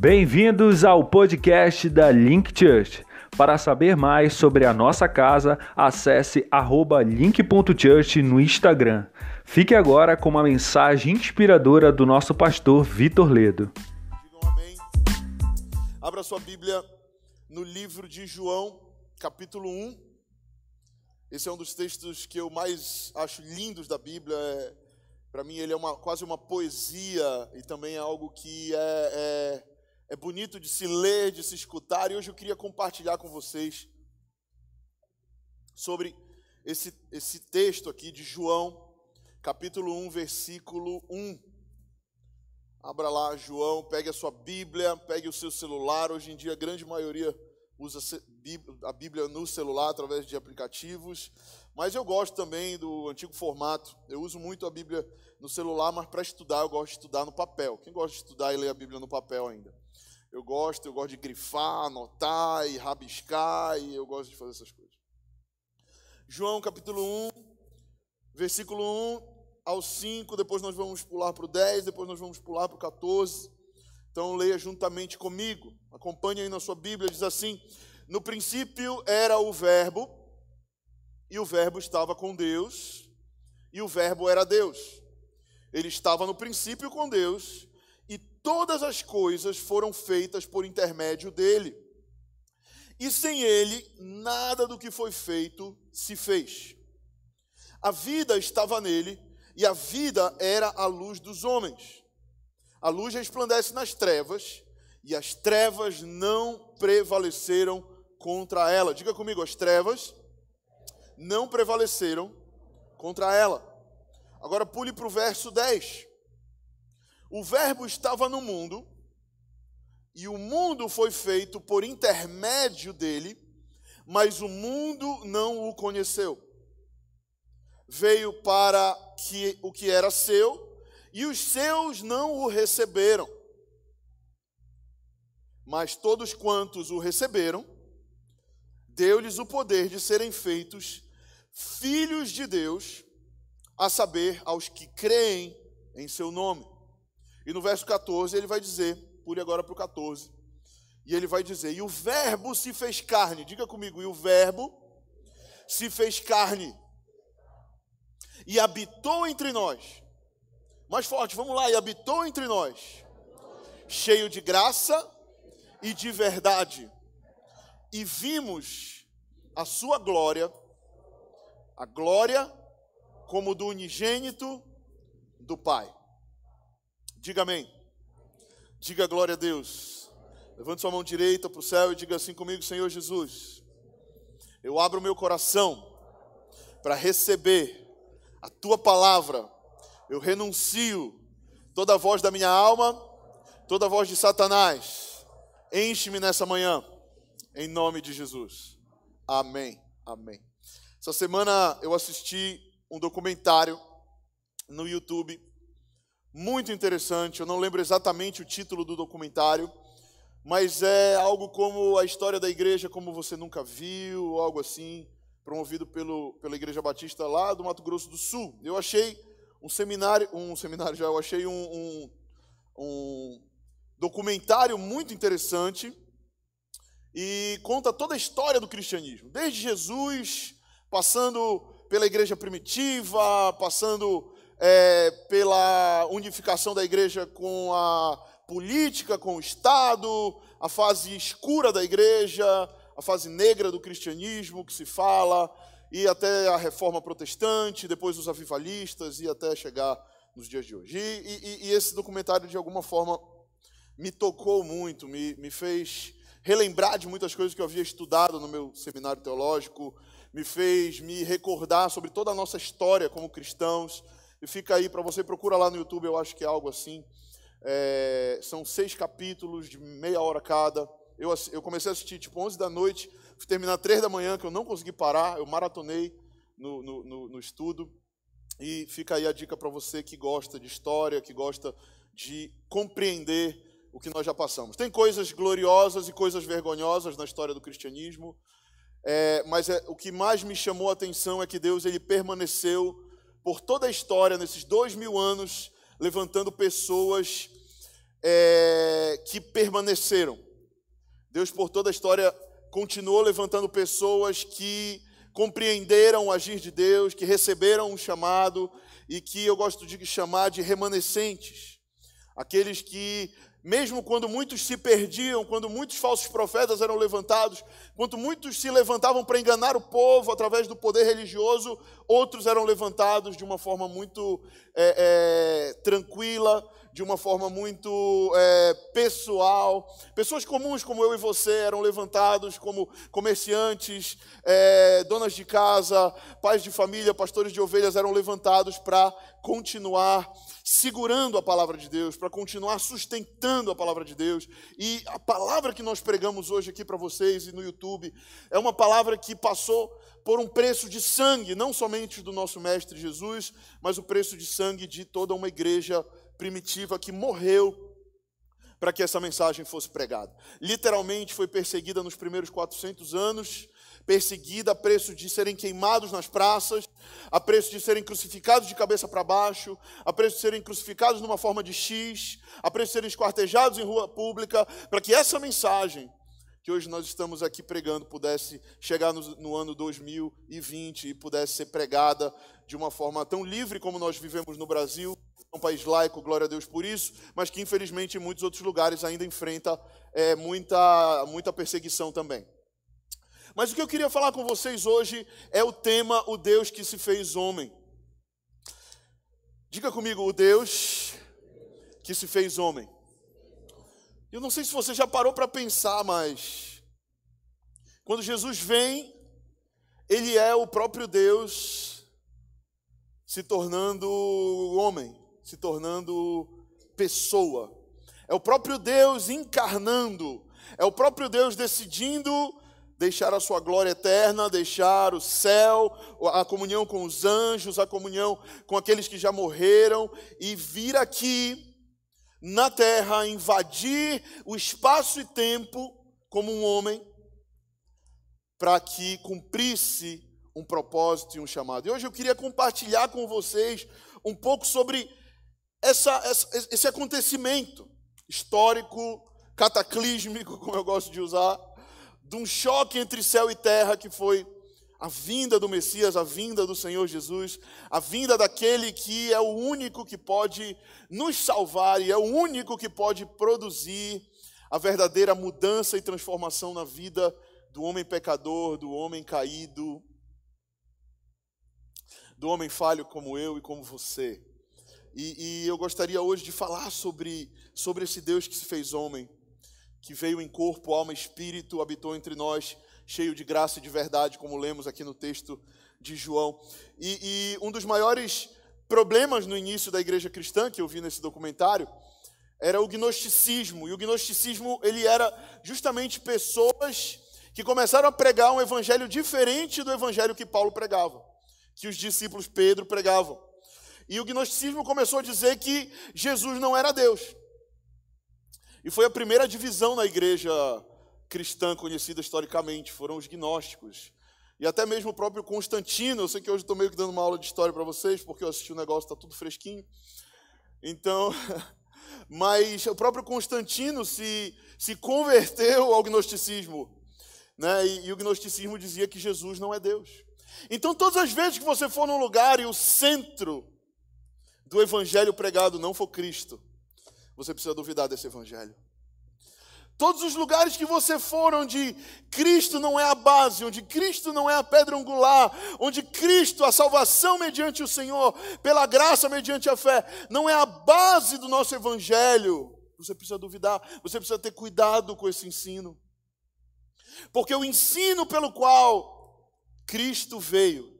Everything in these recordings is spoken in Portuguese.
Bem-vindos ao podcast da Link Church. Para saber mais sobre a nossa casa, acesse link.church no Instagram. Fique agora com uma mensagem inspiradora do nosso pastor Vitor Ledo. Amém. Abra sua Bíblia no livro de João, capítulo 1. Esse é um dos textos que eu mais acho lindos da Bíblia. É, Para mim, ele é uma, quase uma poesia e também é algo que é, é, é bonito de se ler, de se escutar. E hoje eu queria compartilhar com vocês sobre esse, esse texto aqui de João, capítulo 1, versículo 1. Abra lá, João, pegue a sua Bíblia, pegue o seu celular. Hoje em dia, a grande maioria usa a Bíblia no celular através de aplicativos. Mas eu gosto também do antigo formato. Eu uso muito a Bíblia no celular, mas para estudar, eu gosto de estudar no papel. Quem gosta de estudar e ler a Bíblia no papel ainda? Eu gosto, eu gosto de grifar, anotar e rabiscar, e eu gosto de fazer essas coisas. João capítulo 1, versículo 1 ao 5, depois nós vamos pular para o 10, depois nós vamos pular para o 14. Então leia juntamente comigo, acompanhe aí na sua Bíblia, diz assim: No princípio era o Verbo, e o Verbo estava com Deus, e o Verbo era Deus. Ele estava no princípio com Deus, todas as coisas foram feitas por intermédio dele. E sem ele, nada do que foi feito se fez. A vida estava nele, e a vida era a luz dos homens. A luz resplandece nas trevas, e as trevas não prevaleceram contra ela. Diga comigo, as trevas não prevaleceram contra ela. Agora pule para o verso 10. O Verbo estava no mundo, e o mundo foi feito por intermédio dele, mas o mundo não o conheceu. Veio para que o que era seu, e os seus não o receberam. Mas todos quantos o receberam, deu-lhes o poder de serem feitos filhos de Deus, a saber, aos que creem em seu nome. E no verso 14 ele vai dizer, pule agora para o 14, e ele vai dizer: E o Verbo se fez carne, diga comigo, e o Verbo se fez carne e habitou entre nós. Mais forte, vamos lá, e habitou entre nós, cheio de graça e de verdade, e vimos a sua glória, a glória como do unigênito do Pai. Diga amém. Diga glória a Deus. Levante sua mão direita para o céu e diga assim comigo, Senhor Jesus. Eu abro meu coração para receber a tua palavra. Eu renuncio toda a voz da minha alma, toda a voz de Satanás. Enche-me nessa manhã, em nome de Jesus. Amém. Amém. Essa semana eu assisti um documentário no YouTube muito interessante. Eu não lembro exatamente o título do documentário, mas é algo como a história da igreja como você nunca viu, algo assim, promovido pelo, pela Igreja Batista lá do Mato Grosso do Sul. Eu achei um seminário, um seminário já, eu achei um, um, um documentário muito interessante e conta toda a história do cristianismo, desde Jesus, passando pela igreja primitiva, passando é, pela unificação da igreja com a política, com o Estado, a fase escura da igreja, a fase negra do cristianismo que se fala, e até a reforma protestante, depois os avivalistas, e até chegar nos dias de hoje. E, e, e esse documentário, de alguma forma, me tocou muito, me, me fez relembrar de muitas coisas que eu havia estudado no meu seminário teológico, me fez me recordar sobre toda a nossa história como cristãos, e fica aí para você, procura lá no YouTube, eu acho que é algo assim. É, são seis capítulos de meia hora cada. Eu, eu comecei a assistir tipo 11 da noite, fui terminar 3 da manhã, que eu não consegui parar, eu maratonei no, no, no, no estudo. E fica aí a dica para você que gosta de história, que gosta de compreender o que nós já passamos. Tem coisas gloriosas e coisas vergonhosas na história do cristianismo, é, mas é, o que mais me chamou a atenção é que Deus ele permaneceu por toda a história, nesses dois mil anos, levantando pessoas é, que permaneceram. Deus, por toda a história, continuou levantando pessoas que compreenderam o agir de Deus, que receberam um chamado e que eu gosto de chamar de remanescentes. Aqueles que, mesmo quando muitos se perdiam, quando muitos falsos profetas eram levantados, quando muitos se levantavam para enganar o povo através do poder religioso, outros eram levantados de uma forma muito é, é, tranquila, de uma forma muito é, pessoal. Pessoas comuns como eu e você eram levantados como comerciantes, é, donas de casa, pais de família, pastores de ovelhas eram levantados para continuar segurando a palavra de Deus, para continuar sustentando a palavra de Deus. E a palavra que nós pregamos hoje aqui para vocês e no YouTube é uma palavra que passou por um preço de sangue, não somente do nosso mestre Jesus, mas o preço de sangue de toda uma igreja primitiva que morreu para que essa mensagem fosse pregada. Literalmente foi perseguida nos primeiros 400 anos, perseguida a preço de serem queimados nas praças, a preço de serem crucificados de cabeça para baixo, a preço de serem crucificados numa forma de X, a preço de serem esquartejados em rua pública, para que essa mensagem que hoje nós estamos aqui pregando pudesse chegar no, no, ano 2020 e pudesse ser pregada de uma forma tão livre como nós vivemos no Brasil, um país laico, glória a Deus por isso, mas que infelizmente em muitos outros lugares ainda enfrenta é, muita, muita perseguição também. Mas o que eu queria falar com vocês hoje é o tema O Deus que se fez homem. Diga comigo, o Deus que se fez homem. Eu não sei se você já parou para pensar, mas quando Jesus vem, ele é o próprio Deus se tornando homem se tornando pessoa. É o próprio Deus encarnando. É o próprio Deus decidindo deixar a sua glória eterna, deixar o céu, a comunhão com os anjos, a comunhão com aqueles que já morreram e vir aqui na terra, invadir o espaço e tempo como um homem, para que cumprisse um propósito e um chamado. E hoje eu queria compartilhar com vocês um pouco sobre essa, essa, esse acontecimento histórico, cataclísmico, como eu gosto de usar, de um choque entre céu e terra que foi a vinda do Messias, a vinda do Senhor Jesus, a vinda daquele que é o único que pode nos salvar e é o único que pode produzir a verdadeira mudança e transformação na vida do homem pecador, do homem caído, do homem falho como eu e como você. E, e, eu gostaria hoje de falar sobre, sobre esse Deus que se fez homem, que veio em corpo, alma e espírito, habitou entre nós, cheio de graça e de verdade, como lemos aqui no texto de João. E, e um dos maiores problemas no início da igreja cristã, que eu vi nesse documentário, era o gnosticismo. E o gnosticismo, ele era justamente pessoas que começaram a pregar um evangelho diferente do evangelho que Paulo pregava, que os discípulos Pedro pregavam. E o gnosticismo começou a dizer que Jesus não era Deus. E foi a primeira divisão na igreja cristã conhecida historicamente, foram os gnósticos. E até mesmo o próprio Constantino, eu sei que hoje estou meio que dando uma aula de história para vocês, porque eu assisti o negócio, está tudo fresquinho. Então, mas o próprio Constantino se, se converteu ao gnosticismo. Né? E, e o gnosticismo dizia que Jesus não é Deus. Então, todas as vezes que você for num lugar e o centro do evangelho pregado não for Cristo, você precisa duvidar desse evangelho. Todos os lugares que você for onde Cristo não é a base, onde Cristo não é a pedra angular, onde Cristo, a salvação mediante o Senhor, pela graça mediante a fé, não é a base do nosso evangelho, você precisa duvidar, você precisa ter cuidado com esse ensino. Porque o ensino pelo qual Cristo veio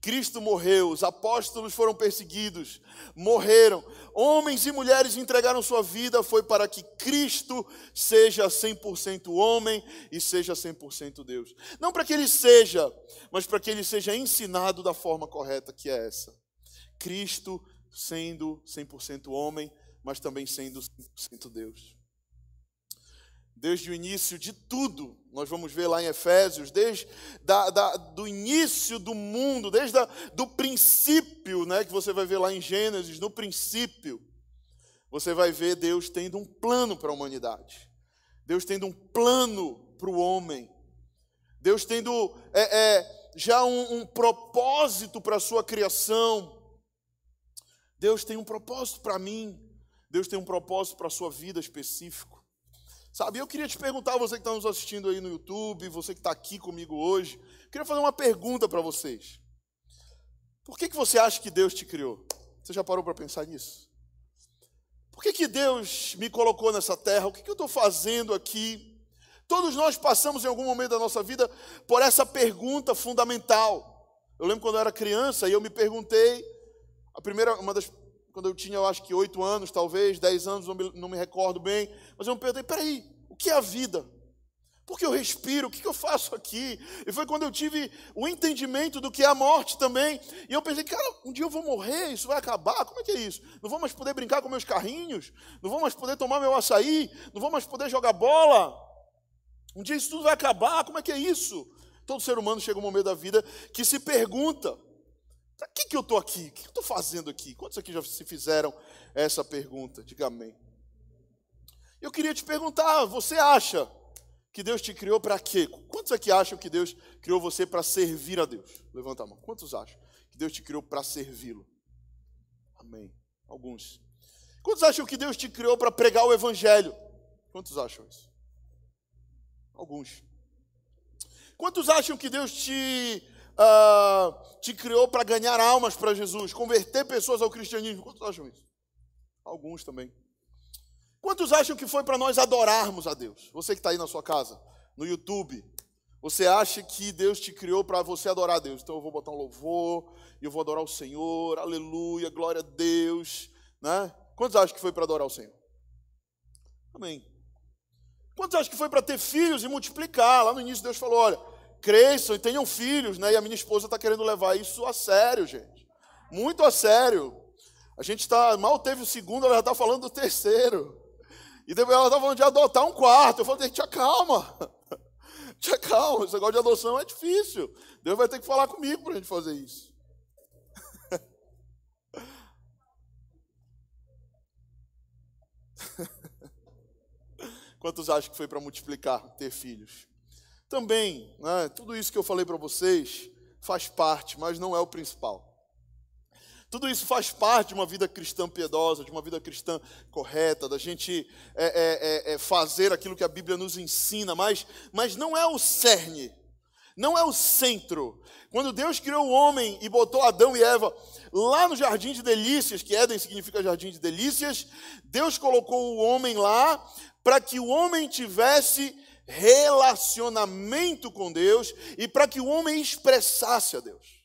Cristo morreu, os apóstolos foram perseguidos, morreram, homens e mulheres entregaram sua vida, foi para que Cristo seja 100% homem e seja 100% Deus. Não para que ele seja, mas para que ele seja ensinado da forma correta, que é essa. Cristo sendo 100% homem, mas também sendo 100% Deus desde o início de tudo. Nós vamos ver lá em Efésios, desde da, da, do início do mundo, desde o do princípio, né, que você vai ver lá em Gênesis, no princípio, você vai ver Deus tendo um plano para a humanidade. Deus tendo um plano para o homem. Deus tendo é, é, já um, um propósito para a sua criação. Deus tem um propósito para mim. Deus tem um propósito para a sua vida específico. Sabe, eu queria te perguntar, você que está nos assistindo aí no YouTube, você que está aqui comigo hoje, queria fazer uma pergunta para vocês. Por que, que você acha que Deus te criou? Você já parou para pensar nisso? Por que, que Deus me colocou nessa terra? O que, que eu estou fazendo aqui? Todos nós passamos em algum momento da nossa vida por essa pergunta fundamental. Eu lembro quando eu era criança e eu me perguntei, a primeira, uma das, quando eu tinha, eu acho que oito anos, talvez, dez anos, não me, não me recordo bem, mas eu me perguntei, peraí, o que é a vida? Por que eu respiro? O que eu faço aqui? E foi quando eu tive o entendimento do que é a morte também. E eu pensei, cara, um dia eu vou morrer, isso vai acabar. Como é que é isso? Não vou mais poder brincar com meus carrinhos? Não vou mais poder tomar meu açaí? Não vou mais poder jogar bola? Um dia isso tudo vai acabar. Como é que é isso? Todo ser humano chega um momento da vida que se pergunta: para que, que eu estou aqui? O que eu estou fazendo aqui? Quantos aqui já se fizeram essa pergunta? Diga amém. Eu queria te perguntar: você acha que Deus te criou para quê? Quantos aqui acham que Deus criou você para servir a Deus? Levanta a mão. Quantos acham que Deus te criou para servi-lo? Amém. Alguns. Quantos acham que Deus te criou para pregar o Evangelho? Quantos acham isso? Alguns. Quantos acham que Deus te, uh, te criou para ganhar almas para Jesus, converter pessoas ao cristianismo? Quantos acham isso? Alguns também. Quantos acham que foi para nós adorarmos a Deus? Você que está aí na sua casa, no YouTube, você acha que Deus te criou para você adorar a Deus? Então eu vou botar um louvor e eu vou adorar o Senhor, aleluia, glória a Deus, né? Quantos acham que foi para adorar o Senhor? Amém. Quantos acham que foi para ter filhos e multiplicar? Lá no início Deus falou: olha, cresçam e tenham filhos, né? E a minha esposa está querendo levar isso a sério, gente. Muito a sério. A gente está, mal teve o segundo, ela já está falando do terceiro. E depois ela estava falando de adotar um quarto. Eu falei, tia, calma. Tia, calma. Esse negócio de adoção é difícil. Deus vai ter que falar comigo para a gente fazer isso. Quantos acham que foi para multiplicar, ter filhos? Também, né, tudo isso que eu falei para vocês faz parte, mas não é o principal. Tudo isso faz parte de uma vida cristã piedosa, de uma vida cristã correta, da gente é, é, é, é, fazer aquilo que a Bíblia nos ensina, mas, mas não é o cerne, não é o centro. Quando Deus criou o homem e botou Adão e Eva lá no jardim de delícias, que Éden significa jardim de delícias, Deus colocou o homem lá para que o homem tivesse relacionamento com Deus e para que o homem expressasse a Deus.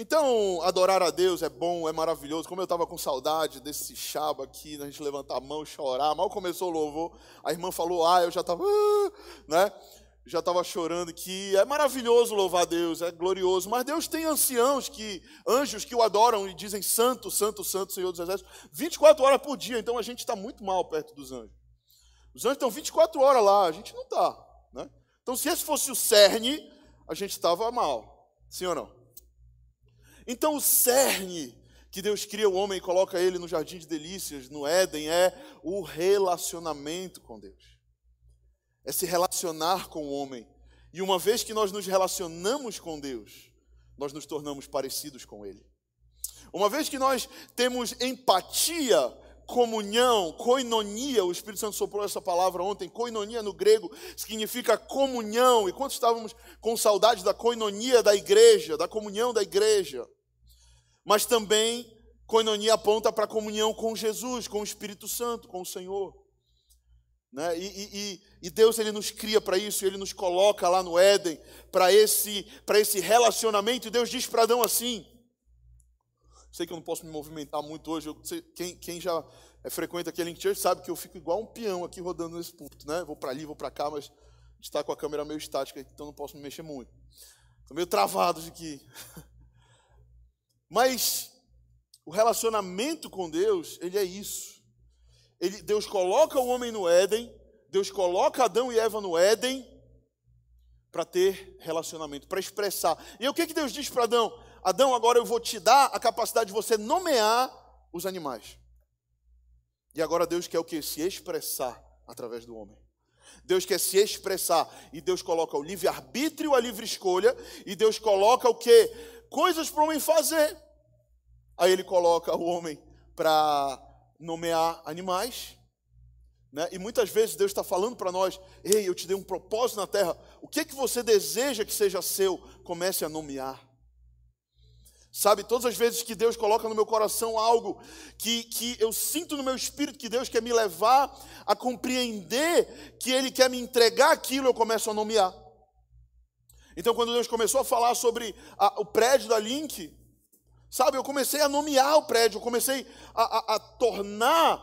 Então, adorar a Deus é bom, é maravilhoso. Como eu estava com saudade desse chabo aqui, a gente levantar a mão, chorar. Mal começou o louvor, a irmã falou, ah, eu já estava, ah", né? Já estava chorando que é maravilhoso louvar a Deus, é glorioso. Mas Deus tem anciãos que, anjos que o adoram e dizem santo, santo, santo, Senhor dos Exércitos, 24 horas por dia. Então a gente está muito mal perto dos anjos. Os anjos estão 24 horas lá, a gente não está, né? Então, se esse fosse o cerne, a gente estava mal. Sim ou não? Então, o cerne que Deus cria o homem e coloca ele no jardim de delícias, no Éden, é o relacionamento com Deus. É se relacionar com o homem. E uma vez que nós nos relacionamos com Deus, nós nos tornamos parecidos com Ele. Uma vez que nós temos empatia, comunhão, koinonia, o Espírito Santo soprou essa palavra ontem, koinonia no grego significa comunhão. E quando estávamos com saudade da koinonia da igreja, da comunhão da igreja, mas também coinonia aponta para a comunhão com Jesus, com o Espírito Santo, com o Senhor. Né? E, e, e, Deus ele nos cria para isso, Ele nos coloca lá no Éden para esse, esse relacionamento. E Deus diz para Adão assim: Sei que eu não posso me movimentar muito hoje. Sei, quem, quem, já é, frequenta aqui a Link Church sabe que eu fico igual um peão aqui rodando nesse púlpito, né? Vou para ali, vou para cá, mas está com a câmera meio estática, então não posso me mexer muito. Estou meio travado de aqui. Mas o relacionamento com Deus, ele é isso. Ele, Deus coloca o homem no Éden, Deus coloca Adão e Eva no Éden para ter relacionamento, para expressar. E o que, que Deus diz para Adão? Adão, agora eu vou te dar a capacidade de você nomear os animais. E agora Deus quer o que? Se expressar através do homem. Deus quer se expressar. E Deus coloca o livre-arbítrio, a livre escolha. E Deus coloca o que? Coisas para o homem fazer. Aí ele coloca o homem para nomear animais. Né? E muitas vezes Deus está falando para nós: Ei, eu te dei um propósito na terra. O que, que você deseja que seja seu? Comece a nomear. Sabe, todas as vezes que Deus coloca no meu coração algo que, que eu sinto no meu espírito que Deus quer me levar a compreender que Ele quer me entregar aquilo, eu começo a nomear. Então, quando Deus começou a falar sobre a, o prédio da Link, sabe, eu comecei a nomear o prédio, eu comecei a, a, a tornar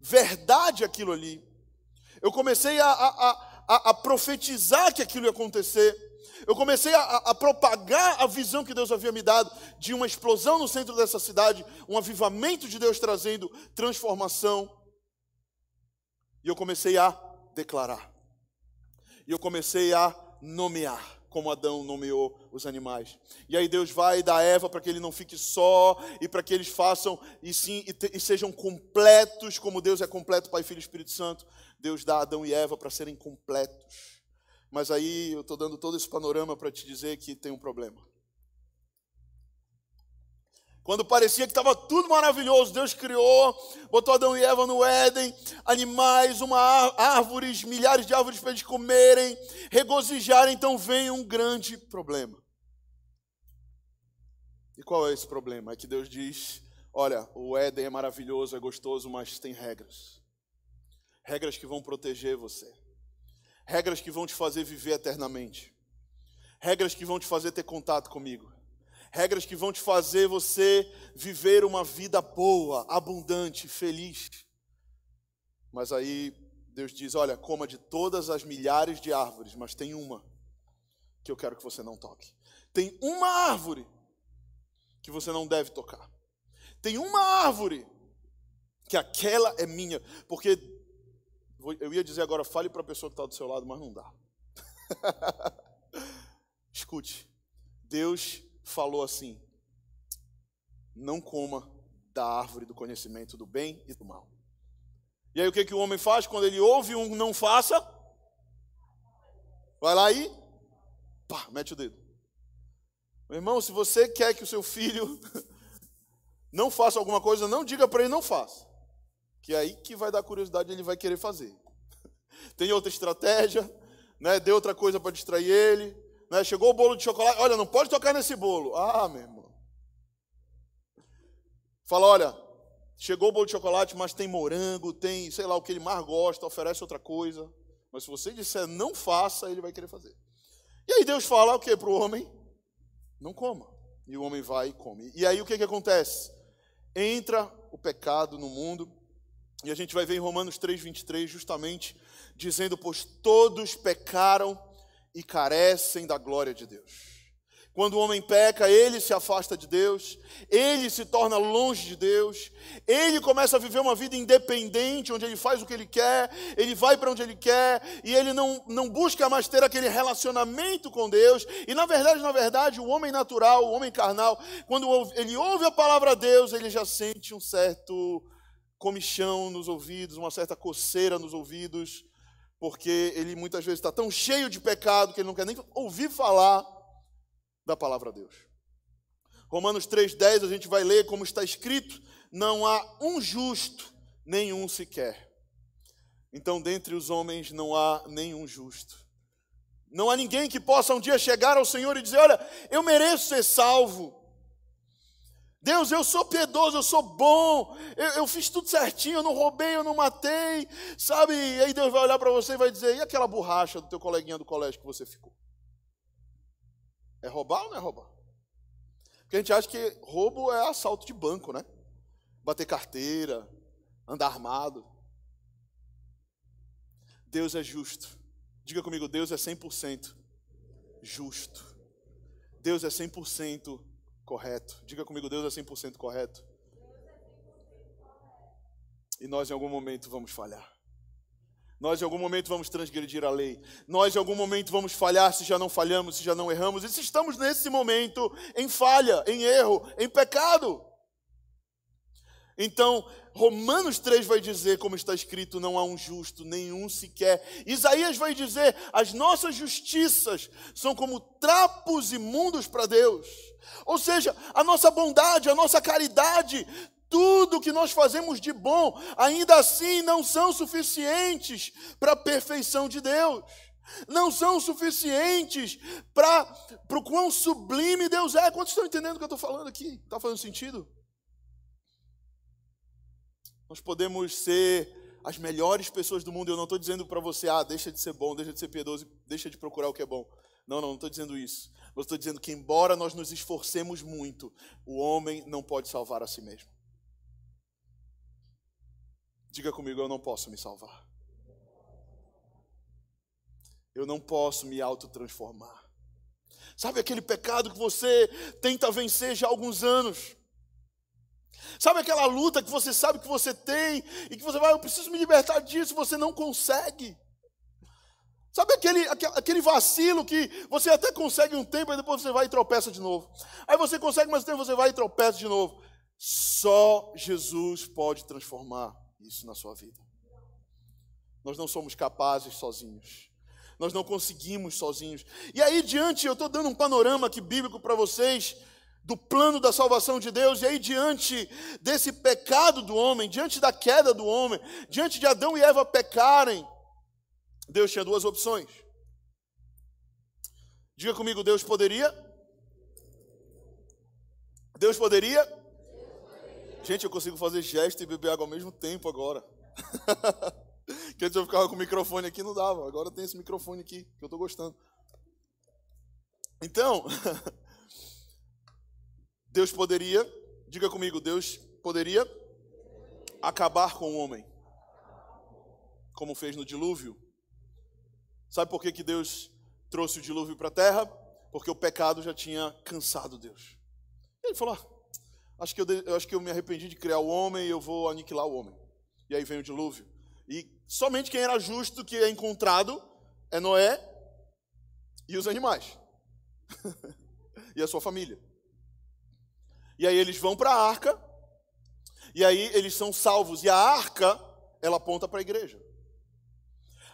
verdade aquilo ali. Eu comecei a, a profetizar que aquilo ia acontecer. Eu comecei a, a, propagar a visão que Deus havia me dado de uma explosão no centro dessa cidade, um avivamento de Deus trazendo transformação. E eu comecei a declarar. E eu comecei a nomear, como Adão nomeou os animais. E aí Deus vai dar Eva para que ele não fique só e para que eles façam e sim e, te, e sejam completos, como Deus é completo, Pai, Filho e Espírito Santo. Deus dá Adão e Eva para serem completos. Mas aí eu estou dando todo esse panorama para te dizer que tem um problema. Quando parecia que estava tudo maravilhoso, Deus criou, botou Adão e Eva no Éden, animais, uma árvores, milhares de árvores para eles comerem, regozijarem, então vem um grande problema. E qual é esse problema? É que Deus diz: olha, o Éden é maravilhoso, é gostoso, mas tem regras. Regras que vão proteger você regras que vão te fazer viver eternamente, regras que vão te fazer ter contato comigo, regras que vão te fazer você viver uma vida boa, abundante, feliz. Mas aí Deus diz: Olha, coma de todas as milhares de árvores, mas tem uma que eu quero que você não toque. Tem uma árvore que você não deve tocar. Tem uma árvore que aquela é minha, porque eu ia dizer agora, fale para a pessoa que está do seu lado, mas não dá. Escute, Deus falou assim: não coma da árvore do conhecimento do bem e do mal. E aí o que, que o homem faz quando ele ouve um não faça? Vai lá e pá, mete o dedo. Meu irmão, se você quer que o seu filho não faça alguma coisa, não diga para ele não faça. Que é aí que vai dar curiosidade, ele vai querer fazer. Tem outra estratégia, né? Deu outra coisa para distrair ele, né? Chegou o bolo de chocolate, olha, não pode tocar nesse bolo. Ah, meu irmão. Fala, olha, chegou o bolo de chocolate, mas tem morango, tem, sei lá, o que ele mais gosta, oferece outra coisa. Mas se você disser não faça, ele vai querer fazer. E aí Deus fala o que para o homem? Não coma. E o homem vai e come. E aí o que, que acontece? Entra o pecado no mundo, e a gente vai ver em Romanos 3,23, justamente dizendo: Pois todos pecaram e carecem da glória de Deus. Quando o homem peca, ele se afasta de Deus, ele se torna longe de Deus, ele começa a viver uma vida independente, onde ele faz o que ele quer, ele vai para onde ele quer, e ele não, não busca mais ter aquele relacionamento com Deus. E na verdade, na verdade, o homem natural, o homem carnal, quando ele ouve a palavra de Deus, ele já sente um certo comichão nos ouvidos, uma certa coceira nos ouvidos, porque ele muitas vezes está tão cheio de pecado que ele não quer nem ouvir falar da palavra de Deus. Romanos 3,10 a gente vai ler como está escrito: não há um justo, nenhum sequer. Então, dentre os homens não há nenhum justo. Não há ninguém que possa um dia chegar ao Senhor e dizer: Olha, eu mereço ser salvo. Deus, eu sou piedoso, eu sou bom, eu, eu, fiz tudo certinho, eu não roubei, eu não matei, sabe? E aí Deus vai olhar para você e vai dizer: e aquela borracha do teu coleguinha do colégio que você ficou? É roubar ou não é roubar? Porque a gente acha que roubo é assalto de banco, né? Bater carteira, andar armado. Deus é justo. Diga comigo, Deus é 100% justo. Deus é 100% correto. Diga comigo, Deus é 100% correto. E nós em algum momento vamos falhar. Nós em algum momento vamos transgredir a lei. Nós em algum momento vamos falhar se já não falhamos, se já não erramos. E se estamos nesse momento em falha, em erro, em pecado. Então, Romanos 3 vai dizer, como está escrito, não há um justo, nenhum sequer. Isaías vai dizer, as nossas justiças são como trapos imundos para Deus. Ou seja, a nossa bondade, a nossa caridade, tudo que nós fazemos de bom, ainda assim não são suficientes para a perfeição de Deus. Não são suficientes para o quão sublime Deus é. Quantos estão entendendo o que eu estou falando aqui? Está fazendo sentido? Nós podemos ser as melhores pessoas do mundo. Eu não estou dizendo para você, ah, deixa de ser bom, deixa de ser piedoso, deixa de procurar o que é bom. Não, não, não estou dizendo isso. Eu estou dizendo que, embora nós nos esforcemos muito, o homem não pode salvar a si mesmo. Diga comigo, eu não posso me salvar. Eu não posso me autotransformar. Sabe aquele pecado que você tenta vencer já há alguns anos? Sabe aquela luta que você sabe que você tem e que você vai, eu preciso me libertar disso, você não consegue? Sabe aquele, aquele vacilo que você até consegue um tempo e depois você vai e tropeça de novo. Aí você consegue mais tempo, você vai e tropeça de novo. Só Jesus pode transformar isso na sua vida. Nós não somos capazes sozinhos. Nós não conseguimos sozinhos. E aí, diante, eu estou dando um panorama aqui bíblico para vocês do plano da salvação de Deus, e aí diante desse pecado do homem, diante da queda do homem, diante de Adão e Eva pecarem, Deus tinha duas opções. Diga comigo, Deus poderia? Deus poderia? Gente, eu consigo fazer gesto e beber água ao mesmo tempo agora. que antes eu ficava com o microfone aqui, não dava. Agora tem esse microfone aqui, que eu estou gostando. Então, Deus poderia, diga comigo, Deus poderia acabar com o homem, como fez no dilúvio. Sabe por que, que Deus trouxe o dilúvio para a terra? Porque o pecado já tinha cansado Deus. Ele falou: ah, acho, que eu, acho que eu me arrependi de criar o homem e eu vou aniquilar o homem. E aí vem o dilúvio. E somente quem era justo que é encontrado é Noé e os animais. e a sua família. E aí eles vão para a arca, e aí eles são salvos. E a arca, ela aponta para a igreja.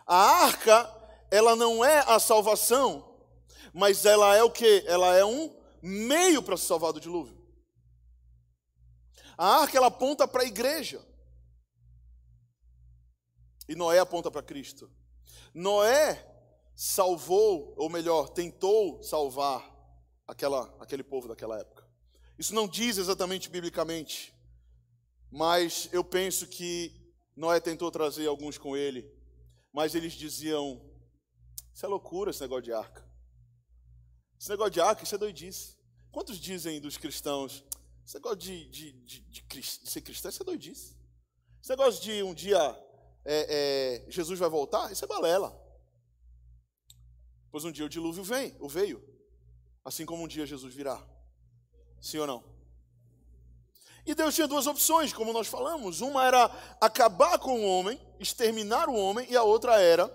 A arca, ela não é a salvação, mas ela é o que? Ela é um meio para se salvar do dilúvio. A arca, ela aponta para a igreja. E Noé aponta para Cristo. Noé salvou, ou melhor, tentou salvar aquela, aquele povo daquela época. Isso não diz exatamente biblicamente, mas eu penso que Noé tentou trazer alguns com ele, mas eles diziam: Isso é loucura, esse negócio de arca. Esse negócio de arca, isso é doidice. Quantos dizem dos cristãos? Esse negócio de, de, de, de ser cristão, isso é doidice. Esse negócio de um dia é, é, Jesus vai voltar, isso é balela. Pois um dia o dilúvio vem, o veio, assim como um dia Jesus virá. Sim ou não? E Deus tinha duas opções, como nós falamos. Uma era acabar com o homem, exterminar o homem, e a outra era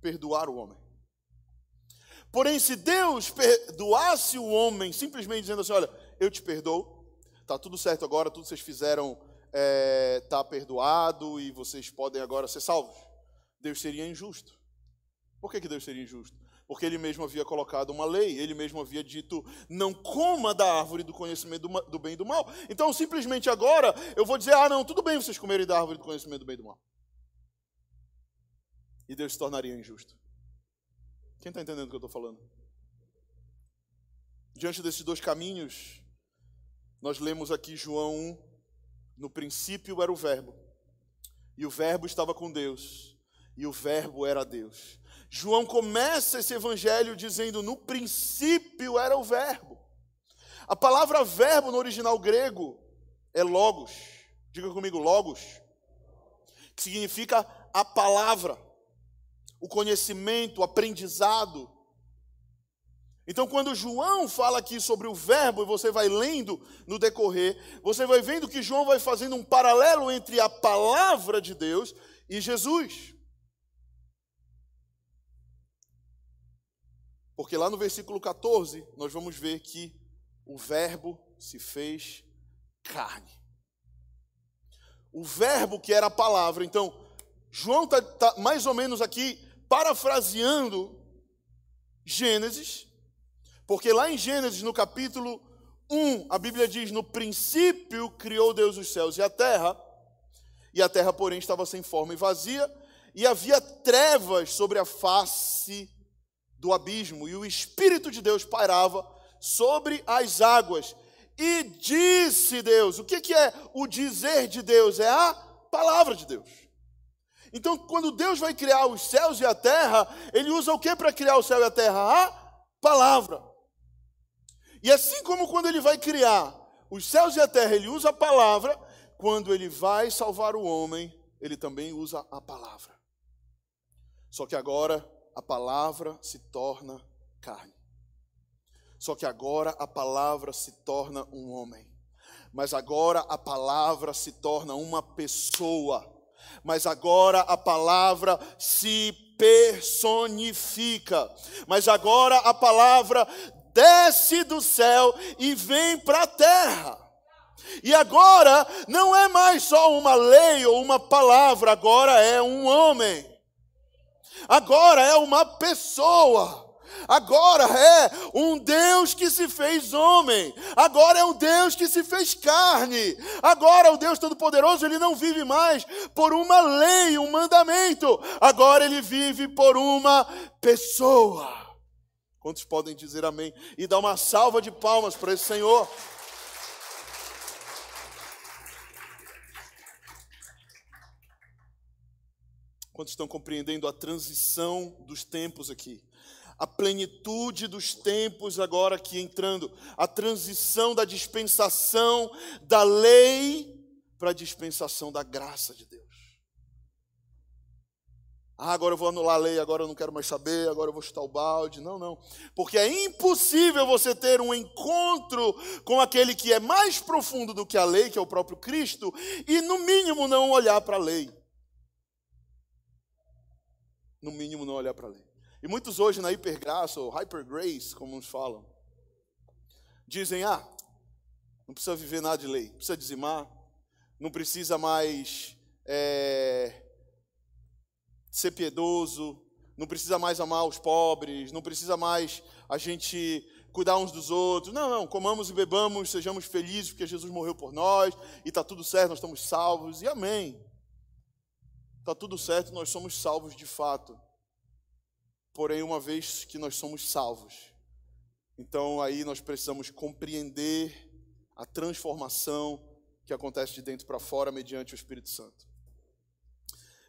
perdoar o homem. Porém, se Deus perdoasse o homem, simplesmente dizendo assim: Olha, eu te perdoo, está tudo certo agora, tudo vocês fizeram é, tá perdoado e vocês podem agora ser salvos. Deus seria injusto. Por que, que Deus seria injusto? Porque ele mesmo havia colocado uma lei, ele mesmo havia dito: não coma da árvore do conhecimento do, bem e do mal. Então, simplesmente agora, eu vou dizer: ah, não, tudo bem vocês comerem da árvore do conhecimento do bem e do mal. E Deus se tornaria injusto. Quem está entendendo o que eu estou falando? Diante desses dois caminhos, nós lemos aqui João 1, no princípio era o Verbo, e o Verbo estava com Deus, e o Verbo era Deus. João começa esse evangelho dizendo: no princípio era o Verbo. A palavra verbo no original grego é logos. Diga comigo, logos. Que significa a palavra, o conhecimento, o aprendizado. Então, quando João fala aqui sobre o verbo, e você vai lendo no decorrer, você vai vendo que João vai fazendo um paralelo entre a palavra de Deus e Jesus. Porque lá no versículo 14, nós vamos ver que o Verbo se fez carne. o verbo que era a palavra. Então, João está tá mais ou menos aqui parafraseando Gênesis, porque lá em Gênesis, no capítulo 1, a Bíblia diz: No princípio criou Deus os céus e a terra, e a terra, porém, estava sem forma e vazia, e havia trevas sobre a face do abismo, e o Espírito de Deus pairava sobre as águas. E disse Deus: o que, é o dizer de Deus? É a palavra de Deus. Então, quando Deus vai criar os céus e a terra, ele usa o que para criar o céu e a terra? A palavra. E assim como quando ele vai criar os céus e a terra, ele usa a palavra, quando ele vai salvar o homem, ele também usa a palavra. Só que agora a palavra se torna carne. Só que agora a palavra se torna um homem. Mas agora a palavra se torna uma pessoa mas agora a palavra se personifica. Mas agora a palavra desce do céu e vem para a terra. E agora não é mais só uma lei ou uma palavra, agora é um homem. Agora é uma pessoa. Agora é um Deus que se fez homem. Agora é um Deus que se fez carne. Agora o Deus Todo-Poderoso, ele não vive mais por uma lei, um mandamento. Agora ele vive por uma pessoa. Quantos podem dizer amém? E dar uma salva de palmas para esse Senhor. Quantos estão compreendendo a transição dos tempos aqui? a plenitude dos tempos agora aqui entrando, a transição da dispensação da lei para a dispensação da graça de Deus. Ah, agora eu vou anular a lei, agora eu não quero mais saber, agora eu vou chutar o balde. Não, não. Porque é impossível você ter um encontro com aquele que é mais profundo do que a lei, que é o próprio Cristo, e no mínimo não olhar para a lei. No mínimo não olhar para a lei. E muitos hoje na hipergraça, ou hypergrace, como uns falam, dizem: ah, não precisa viver nada de lei, precisa dizimar, não precisa mais é, ser piedoso, não precisa mais amar os pobres, não precisa mais a gente cuidar uns dos outros. Não, não, comamos e bebamos, sejamos felizes porque Jesus morreu por nós e está tudo certo, nós estamos salvos, e amém. Está tudo certo, nós somos salvos de fato. Porém, uma vez que nós somos salvos, então aí nós precisamos compreender a transformação que acontece de dentro para fora mediante o Espírito Santo.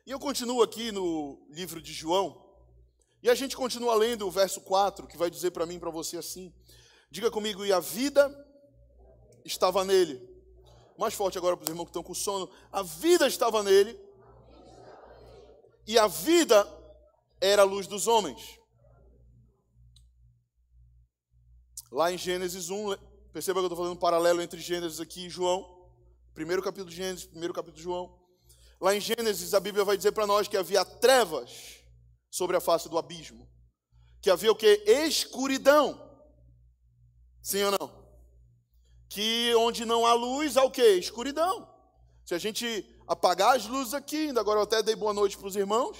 E eu continuo aqui no livro de João, e a gente continua lendo o verso 4, que vai dizer para mim e para você assim: Diga comigo, e a vida estava nele. Mais forte agora para os irmãos que estão com sono. A vida estava nele, e a vida era a luz dos homens. Lá em Gênesis 1, perceba que eu estou fazendo um paralelo entre Gênesis aqui e João. Primeiro capítulo de Gênesis, primeiro capítulo de João. Lá em Gênesis, a Bíblia vai dizer para nós que havia trevas sobre a face do abismo. Que havia o que? Escuridão. Sim ou não? Que onde não há luz, há o que? Escuridão. Se a gente apagar as luzes aqui, ainda agora eu até dei boa noite para os irmãos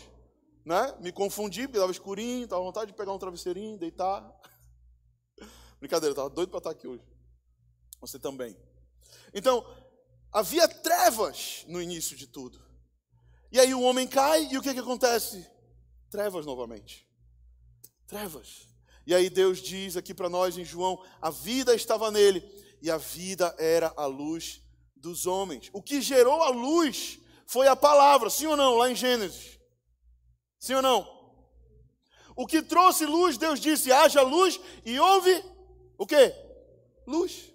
né? Me confundi, porque estava escurinho, estava vontade de pegar um travesseirinho, deitar. Brincadeira, estava doido para estar aqui hoje. Você também. Então, havia trevas no início de tudo. E aí o homem cai e o que, que acontece? Trevas novamente. Trevas. E aí Deus diz aqui para nós em João: a vida estava nele e a vida era a luz dos homens. O que gerou a luz foi a palavra, sim ou não, lá em Gênesis. Sim ou não? O que trouxe luz, Deus disse: haja luz e houve o que? Luz.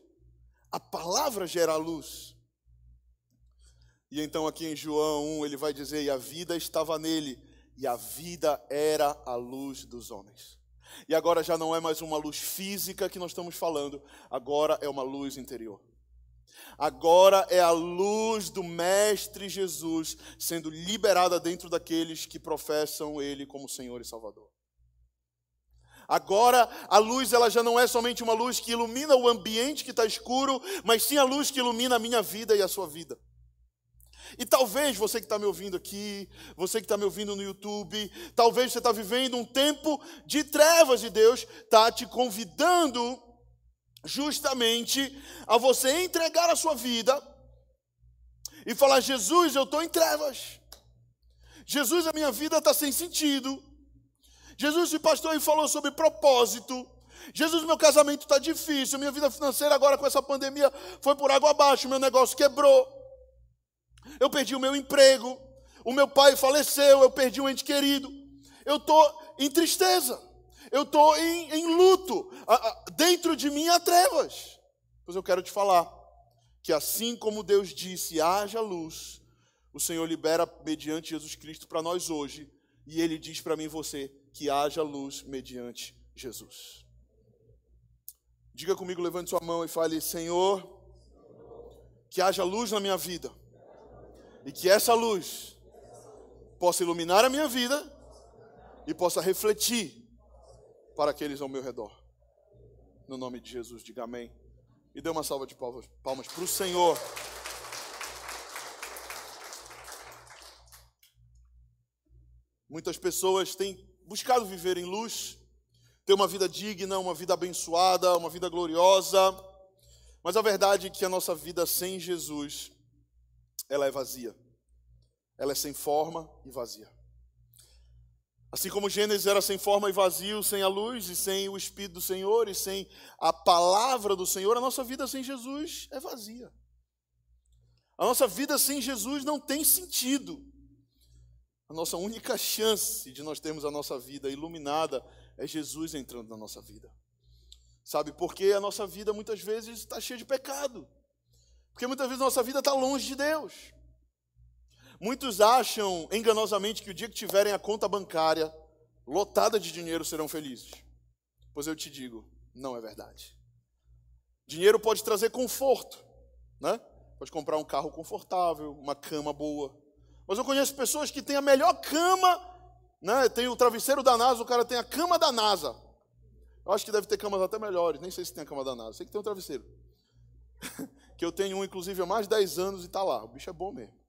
A palavra gera luz. E então aqui em João 1 ele vai dizer: E a vida estava nele, e a vida era a luz dos homens. E agora já não é mais uma luz física que nós estamos falando, agora é uma luz interior. Agora é a luz do Mestre Jesus sendo liberada dentro daqueles que professam Ele como Senhor e Salvador. Agora a luz ela já não é somente uma luz que ilumina o ambiente que está escuro, mas sim a luz que ilumina a minha vida e a sua vida. E talvez você que está me ouvindo aqui, você que está me ouvindo no YouTube, talvez você está vivendo um tempo de trevas e Deus está te convidando justamente a você entregar a sua vida e falar: Jesus, eu estou em trevas. Jesus, a minha vida está sem sentido. Jesus, o pastor falou sobre propósito. Jesus, meu casamento está difícil. Minha vida financeira agora com essa pandemia foi por água abaixo. Meu negócio quebrou. Eu perdi o meu emprego. O meu pai faleceu. Eu perdi um ente querido. Eu estou em tristeza. Eu estou em, em, luto. Dentro de mim há trevas. Pois eu quero te falar que assim como Deus disse, haja luz, o Senhor libera mediante Jesus Cristo para nós hoje. E Ele diz para mim e você que haja luz mediante Jesus. Diga comigo, levante sua mão e fale: Senhor, que haja luz na minha vida e que essa luz possa iluminar a minha vida e possa refletir para aqueles ao meu redor. No nome de Jesus, diga amém. E dê uma salva de palmas, para o Senhor. Muitas pessoas têm buscado viver em luz, ter uma vida digna, uma vida abençoada, uma vida gloriosa. Mas a verdade é que a nossa vida sem Jesus, ela é vazia. Ela é sem forma e vazia. Assim como Gênesis era sem forma e vazio, sem a luz e sem o Espírito do Senhor e sem a palavra do Senhor, a nossa vida sem Jesus é vazia. A nossa vida sem Jesus não tem sentido. A nossa única chance de nós termos a nossa vida iluminada é Jesus entrando na nossa vida. Sabe, porque a nossa vida muitas vezes está cheia de pecado. Porque muitas vezes a nossa vida está longe de Deus. Muitos acham enganosamente que o dia que tiverem a conta bancária lotada de dinheiro serão felizes. Pois eu te digo, não é verdade. Dinheiro pode trazer conforto, né? Pode comprar um carro confortável, uma cama boa. Mas eu conheço pessoas que têm a melhor cama né? Tem o travesseiro da NASA, o cara tem a cama da NASA. Eu acho que deve ter camas até melhores, nem sei se tem a cama da NASA, sei que tem um travesseiro. que eu tenho um, inclusive, há mais de 10 anos e está lá. O bicho é bom mesmo.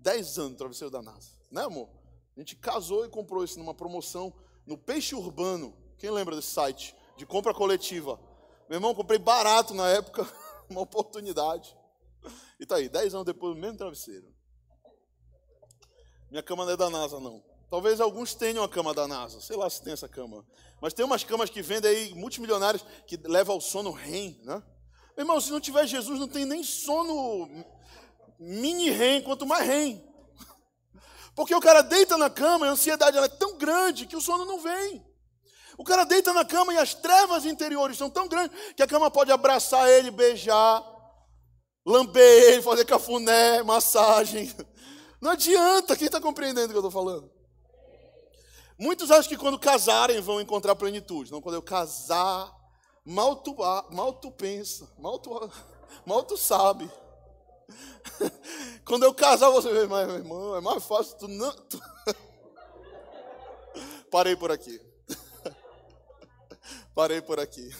10 anos travesseiro da NASA. Né, amor? A gente casou e comprou isso numa promoção no Peixe Urbano. Quem lembra desse site? De compra coletiva. Meu irmão, comprei barato na época, uma oportunidade. E tá aí, 10 anos depois, o mesmo travesseiro. Minha cama não é da NASA, não. Talvez alguns tenham a cama da NASA, sei lá se tem essa cama. Mas tem umas camas que vendem aí, multimilionários, que levam ao sono REM, né? Meu irmão, se não tiver Jesus, não tem nem sono mini REM, quanto mais REM. Porque o cara deita na cama e a ansiedade é tão grande que o sono não vem. O cara deita na cama e as trevas interiores são tão grandes que a cama pode abraçar ele, beijar, lamber ele, fazer cafuné, massagem. Não adianta, quem está compreendendo o que eu estou falando? Muitos acham que quando casarem vão encontrar plenitude. Não, quando eu casar, mal tu, mal tu pensa, mal tu, mal tu sabe. Quando eu casar, você vê, mas meu irmão, é mais fácil tu não. Tu... Parei por aqui. Parei por aqui.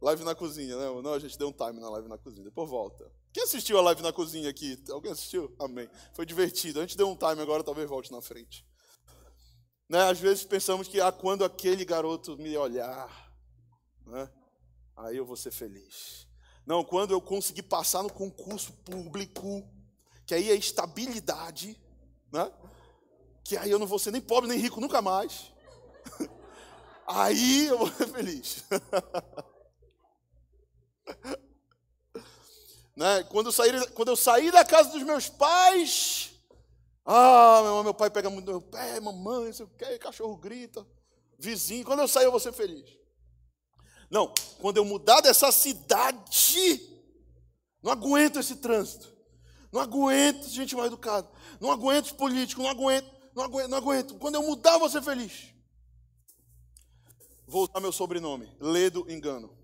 Live na cozinha, né? Não, a gente deu um time na live na cozinha, depois volta. Quem assistiu a live na cozinha aqui? Alguém assistiu? Amém. Foi divertido. A gente deu um time agora, talvez volte na frente. Né? Às vezes pensamos que ah, quando aquele garoto me olhar, né? aí eu vou ser feliz. Não, quando eu conseguir passar no concurso público, que aí é estabilidade, né? que aí eu não vou ser nem pobre nem rico nunca mais. Aí eu vou ser feliz. né? quando, eu sair, quando eu sair da casa dos meus pais, ah, meu, meu pai pega muito meu pé, mamãe, sei o que, cachorro grita, vizinho. Quando eu sair, eu vou ser feliz. Não, quando eu mudar dessa cidade, não aguento esse trânsito. Não aguento gente mal educada. Não aguento político, não aguento, não aguento, não aguento. Quando eu mudar, vou ser feliz. Vou usar meu sobrenome, Ledo Engano.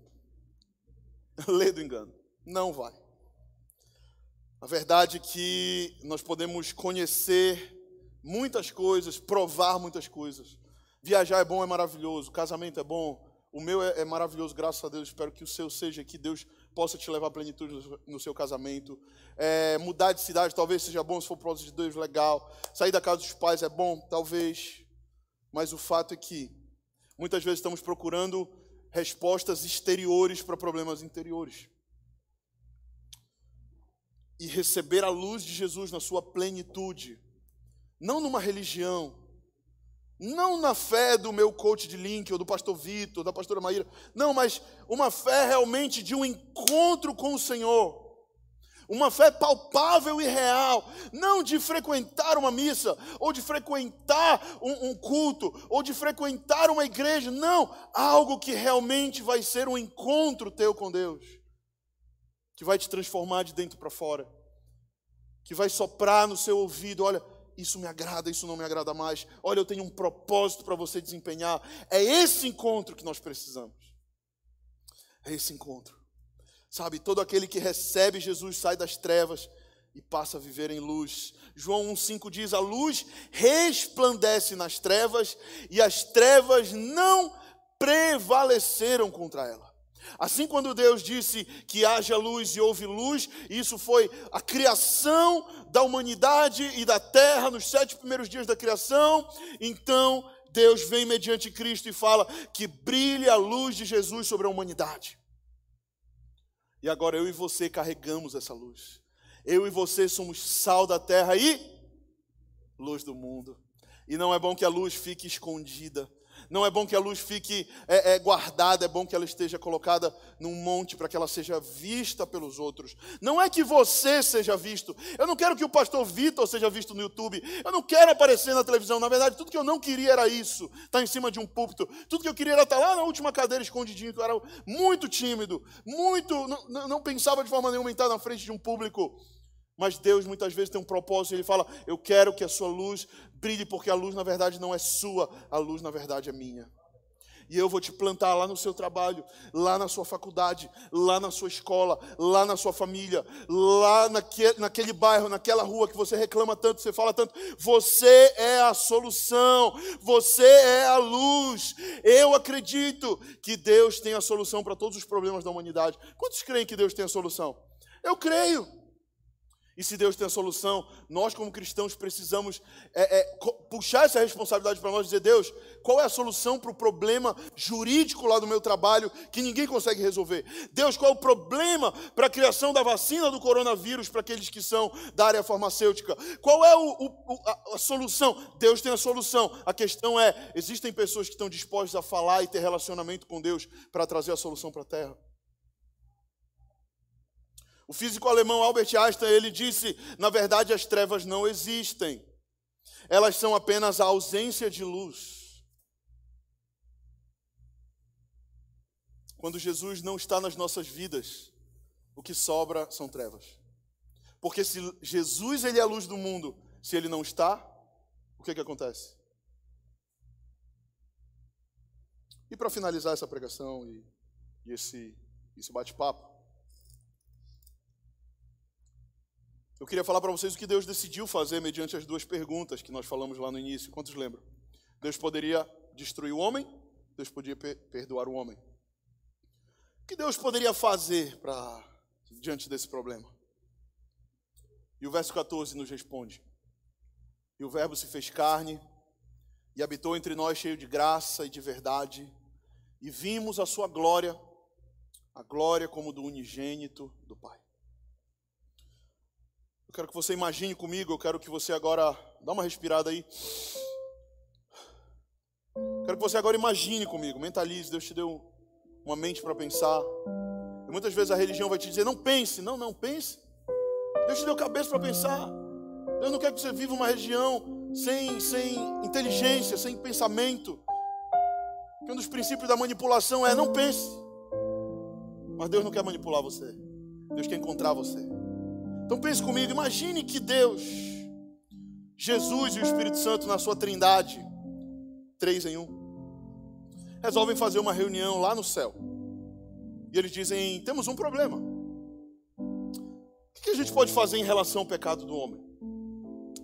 Ledo Engano. Não vai. A verdade é que nós podemos conhecer muitas coisas, provar muitas coisas. Viajar é bom, é maravilhoso. Casamento é bom. O meu é, é maravilhoso, graças a Deus. Espero que o seu seja, que Deus possa te levar à plenitude no seu casamento. É, mudar de cidade talvez seja bom, se for para de Deus, legal. Sair da casa dos pais é bom, talvez. Mas o fato é que muitas vezes estamos procurando respostas exteriores para problemas interiores. E receber a luz de Jesus na sua plenitude, não numa religião, não na fé do meu coach de link, ou do pastor Vitor, da pastora Maíra. Não, mas uma fé realmente de um encontro com o Senhor. Uma fé palpável e real. Não de frequentar uma missa, ou de frequentar um, um culto, ou de frequentar uma igreja. Não. Algo que realmente vai ser um encontro teu com Deus. Que vai te transformar de dentro para fora. Que vai soprar no seu ouvido. Olha isso me agrada, isso não me agrada mais. Olha, eu tenho um propósito para você desempenhar. É esse encontro que nós precisamos. É esse encontro. Sabe, todo aquele que recebe Jesus sai das trevas e passa a viver em luz. João 1,5 diz: A luz resplandece nas trevas e as trevas não prevaleceram contra ela. Assim, quando Deus disse que haja luz e houve luz, isso foi a criação da humanidade e da terra nos sete primeiros dias da criação. Então, Deus vem mediante Cristo e fala que brilhe a luz de Jesus sobre a humanidade. E agora eu e você carregamos essa luz. Eu e você somos sal da terra e luz do mundo. E não é bom que a luz fique escondida. Não é bom que a luz fique é, é, guardada, é bom que ela esteja colocada num monte para que ela seja vista pelos outros. Não é que você seja visto. Eu não quero que o pastor Vitor seja visto no YouTube. Eu não quero aparecer na televisão. Na verdade, tudo que eu não queria era isso: estar tá em cima de um púlpito. Tudo que eu queria era estar lá na última cadeira escondidinho, que eu era muito tímido, muito. Não, não pensava de forma nenhuma em estar na frente de um público. Mas Deus muitas vezes tem um propósito, Ele fala: Eu quero que a sua luz brilhe, porque a luz na verdade não é sua, a luz na verdade é minha. E eu vou te plantar lá no seu trabalho, lá na sua faculdade, lá na sua escola, lá na sua família, lá naquele, naquele bairro, naquela rua que você reclama tanto, você fala tanto. Você é a solução, você é a luz. Eu acredito que Deus tem a solução para todos os problemas da humanidade. Quantos creem que Deus tem a solução? Eu creio. E se Deus tem a solução, nós como cristãos precisamos é, é, puxar essa responsabilidade para nós e dizer, Deus, qual é a solução para o problema jurídico lá do meu trabalho que ninguém consegue resolver? Deus, qual é o problema para a criação da vacina do coronavírus para aqueles que são da área farmacêutica? Qual é o, o, a, a solução? Deus tem a solução. A questão é, existem pessoas que estão dispostas a falar e ter relacionamento com Deus para trazer a solução para a terra? O físico alemão Albert Einstein, ele disse, na verdade as trevas não existem. Elas são apenas a ausência de luz. Quando Jesus não está nas nossas vidas, o que sobra são trevas. Porque se Jesus ele é a luz do mundo, se ele não está, o que que acontece? E para finalizar essa pregação e, e esse, esse bate-papo, Eu queria falar para vocês o que Deus decidiu fazer mediante as duas perguntas que nós falamos lá no início. Quantos lembram? Deus poderia destruir o homem, Deus podia perdoar o homem. O que Deus poderia fazer para diante desse problema? E o verso 14 nos responde: E o Verbo se fez carne e habitou entre nós cheio de graça e de verdade, e vimos a sua glória, a glória como do unigênito do Pai. Eu quero que você imagine comigo, eu quero que você agora dá uma respirada aí. Quero que você agora imagine comigo, mentalize, Deus te deu uma mente para pensar. E muitas vezes a religião vai te dizer: "Não pense". Não, não pense. Deus te deu cabeça para pensar. Deus não quer que você viva uma região sem sem inteligência, sem pensamento. Que um dos princípios da manipulação é não pense. Mas Deus não quer manipular você. Deus quer encontrar você. Então pense comigo, imagine que Deus, Jesus e o Espírito Santo na sua trindade, três em um, resolvem fazer uma reunião lá no céu. E eles dizem: temos um problema. O que a gente pode fazer em relação ao pecado do homem?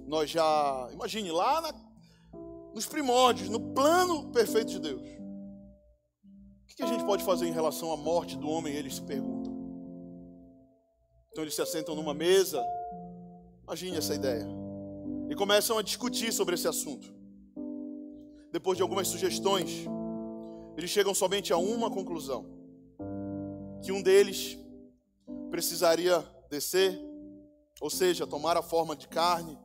Nós já, imagine, lá na, nos primórdios, no plano perfeito de Deus. O que a gente pode fazer em relação à morte do homem? Eles se perguntam. Então eles se assentam numa mesa. Imagine essa ideia. E começam a discutir sobre esse assunto. Depois de algumas sugestões, eles chegam somente a uma conclusão: que um deles precisaria descer, ou seja, tomar a forma de carne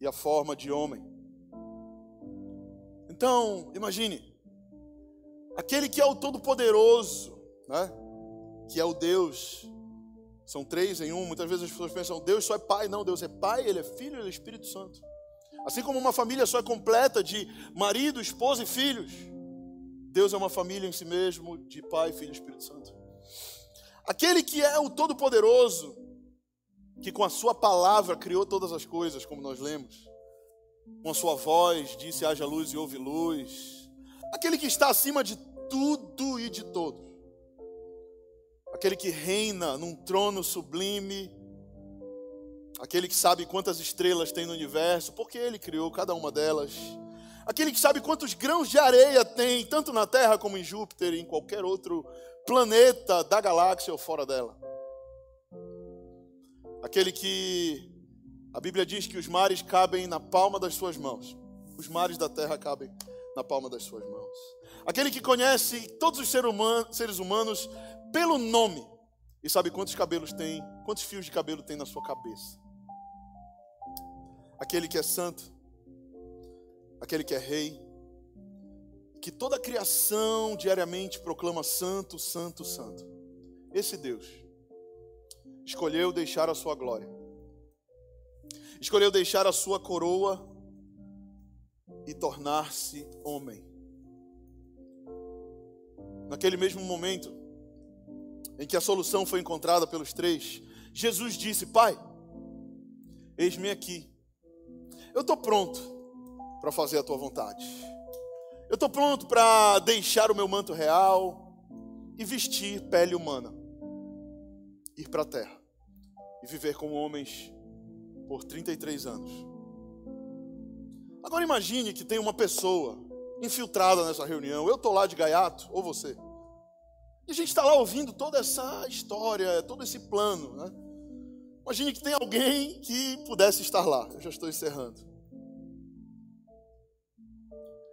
e a forma de homem. Então, imagine, aquele que é o Todo-Poderoso, né? que é o Deus, são três em um, muitas vezes as pessoas pensam, Deus só é Pai, não, Deus é Pai, Ele é Filho, Ele é Espírito Santo. Assim como uma família só é completa de marido, esposa e filhos, Deus é uma família em si mesmo, de Pai, Filho e Espírito Santo. Aquele que é o Todo-Poderoso, que com a Sua palavra criou todas as coisas, como nós lemos, com a Sua voz disse: haja luz e houve luz. Aquele que está acima de tudo e de todos. Aquele que reina num trono sublime. Aquele que sabe quantas estrelas tem no universo, porque Ele criou cada uma delas. Aquele que sabe quantos grãos de areia tem, tanto na Terra como em Júpiter e em qualquer outro planeta da galáxia ou fora dela. Aquele que a Bíblia diz que os mares cabem na palma das suas mãos. Os mares da terra cabem na palma das suas mãos. Aquele que conhece todos os seres humanos pelo nome e sabe quantos cabelos tem, quantos fios de cabelo tem na sua cabeça. Aquele que é santo, aquele que é rei, que toda a criação diariamente proclama santo, santo, santo. Esse Deus escolheu deixar a sua glória, escolheu deixar a sua coroa e tornar-se homem. Naquele mesmo momento em que a solução foi encontrada pelos três, Jesus disse: Pai, eis-me aqui, eu estou pronto para fazer a tua vontade. Eu estou pronto para deixar o meu manto real e vestir pele humana, ir para a terra e viver como homens por 33 anos. Agora imagine que tem uma pessoa infiltrada nessa reunião. Eu estou lá de gaiato, ou você. E a gente está lá ouvindo toda essa história, todo esse plano. Né? Imagine que tem alguém que pudesse estar lá. Eu já estou encerrando.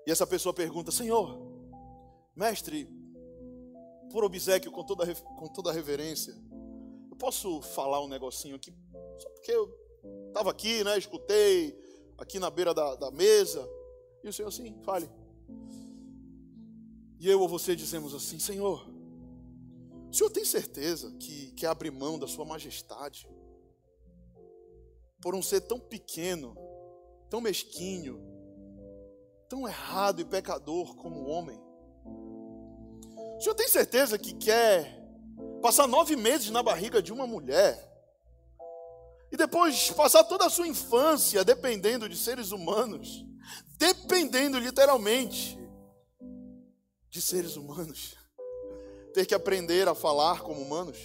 E essa pessoa pergunta: Senhor, mestre, por obsequio, com toda, com toda reverência, eu posso falar um negocinho aqui? Só porque eu estava aqui, né? Escutei aqui na beira da, da mesa. E o Senhor, sim, fale. E eu ou você dizemos assim: Senhor, o Senhor tem certeza que quer abrir mão da Sua majestade por um ser tão pequeno, tão mesquinho, tão errado e pecador como o homem? O senhor tem certeza que quer passar nove meses na barriga de uma mulher e depois passar toda a sua infância dependendo de seres humanos, dependendo literalmente de seres humanos, ter que aprender a falar como humanos,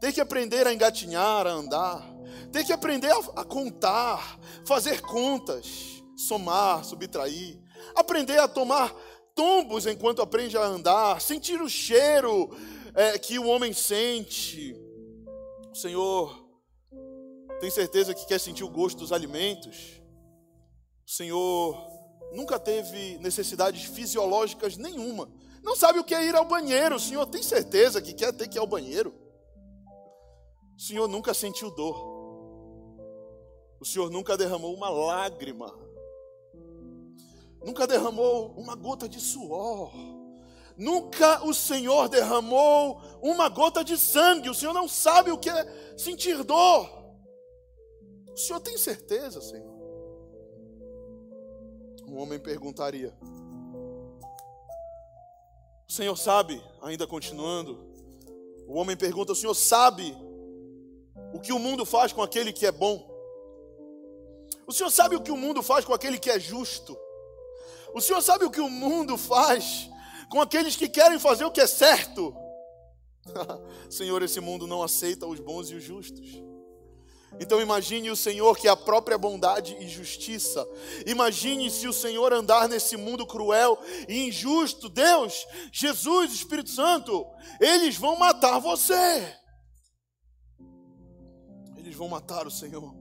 ter que aprender a engatinhar, a andar, ter que aprender a, contar, fazer contas, somar, subtrair, aprender a tomar tombos enquanto aprende a andar, sentir o cheiro é, que o homem sente. O Senhor tem certeza que quer sentir o gosto dos alimentos. O Senhor nunca teve necessidades fisiológicas nenhuma. Não sabe o que é ir ao banheiro. O Senhor tem certeza que quer ter que ir ao banheiro. O Senhor nunca sentiu dor. O Senhor nunca derramou uma lágrima nunca derramou uma gota de suor, nunca o Senhor derramou uma gota de sangue. O Senhor não sabe o que é sentir dor. O Senhor tem certeza, Senhor? Um homem perguntaria. O Senhor sabe, ainda continuando, o homem pergunta: O Senhor sabe o que o mundo faz com aquele que é bom? O Senhor sabe o que o mundo faz com aquele que é justo? O Senhor sabe o que o mundo faz com aqueles que querem fazer o que é certo? Senhor, esse mundo não aceita os bons e os justos. Então imagine o Senhor que é a própria bondade e justiça. Imagine se o Senhor andar nesse mundo cruel e injusto. Deus, Jesus, Espírito Santo, eles vão matar você. Eles vão matar o Senhor.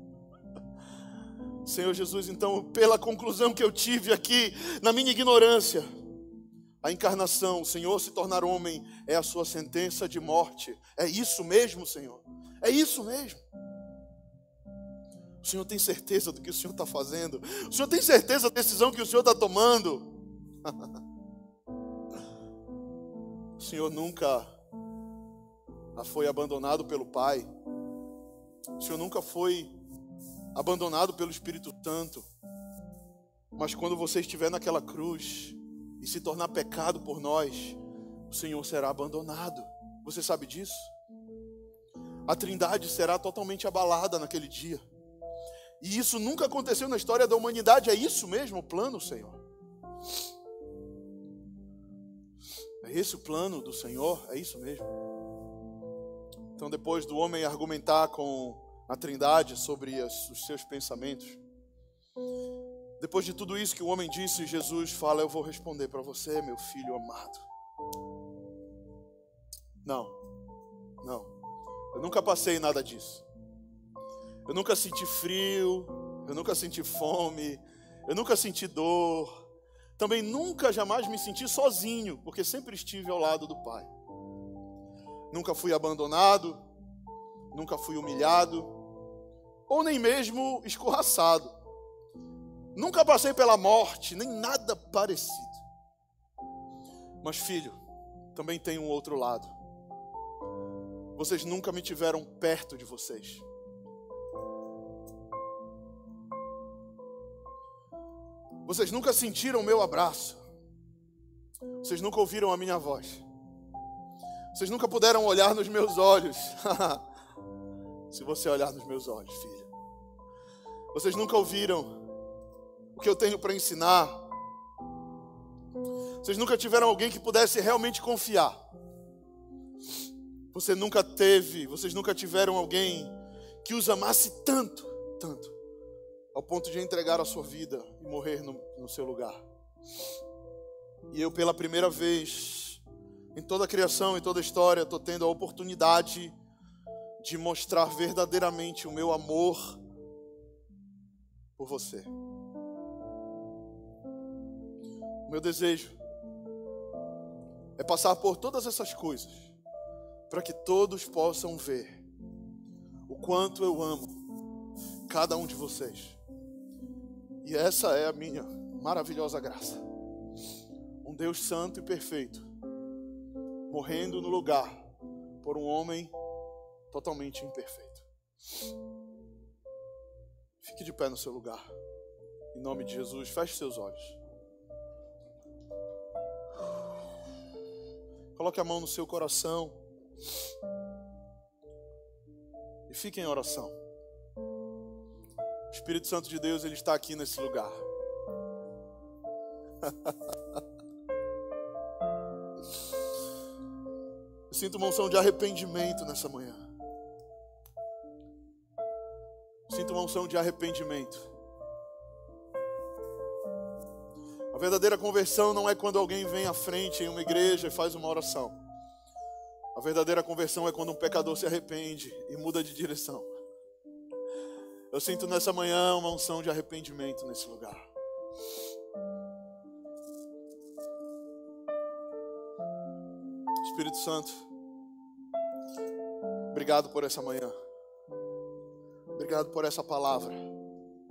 Senhor Jesus, então, pela conclusão que eu tive aqui, na minha ignorância, a encarnação, o Senhor se tornar homem, é a sua sentença de morte. É isso mesmo, Senhor? É isso mesmo. O Senhor tem certeza do que o Senhor está fazendo? O Senhor tem certeza da decisão que o Senhor está tomando? o Senhor nunca foi abandonado pelo Pai. O Senhor nunca foi abandonado pelo Espírito Santo. Mas quando você estiver naquela cruz e se tornar pecado por nós, o Senhor será abandonado. Você sabe disso? A Trindade será totalmente abalada naquele dia. E isso nunca aconteceu na história da humanidade. É isso mesmo o plano, Senhor? É esse o plano do Senhor? É isso mesmo? Então, depois do homem argumentar com a Trindade sobre os seus pensamentos. Depois de tudo isso que o homem disse, Jesus fala: Eu vou responder para você, meu filho amado. Não, não, eu nunca passei nada disso. Eu nunca senti frio, eu nunca senti fome, eu nunca senti dor. Também nunca, jamais me senti sozinho, porque sempre estive ao lado do Pai. Nunca fui abandonado, nunca fui humilhado, ou nem mesmo escorraçado. Nunca passei pela morte, nem nada parecido. Mas, filho, também tem um outro lado. Vocês nunca me tiveram perto de vocês. Vocês nunca sentiram o meu abraço. Vocês nunca ouviram a minha voz. Vocês nunca puderam olhar nos meus olhos. Se você olhar nos meus olhos, filha. Vocês nunca ouviram o que eu tenho para ensinar. Vocês nunca tiveram alguém que pudesse realmente confiar. Você nunca teve, vocês nunca tiveram alguém que os amasse tanto, tanto, ao ponto de entregar a sua vida e morrer no, no seu lugar. E eu, pela primeira vez, em toda a criação, em toda a história, estou tendo a oportunidade de mostrar verdadeiramente o meu amor por você. O meu desejo é passar por todas essas coisas para que todos possam ver o quanto eu amo cada um de vocês. E essa é a minha maravilhosa graça. Um Deus santo e perfeito, morrendo no lugar por um homem totalmente imperfeito. Fique de pé no seu lugar. Em nome de Jesus, feche seus olhos. Coloque a mão no seu coração. E fique em oração. O Espírito Santo de Deus, ele está aqui nesse lugar. Eu sinto uma unção de arrependimento nessa manhã. Sinto uma unção de arrependimento. A verdadeira conversão não é quando alguém vem à frente em uma igreja e faz uma oração. A verdadeira conversão é quando um pecador se arrepende e muda de direção. Eu sinto nessa manhã uma unção de arrependimento nesse lugar. Espírito Santo, obrigado por essa manhã. Obrigado por essa palavra.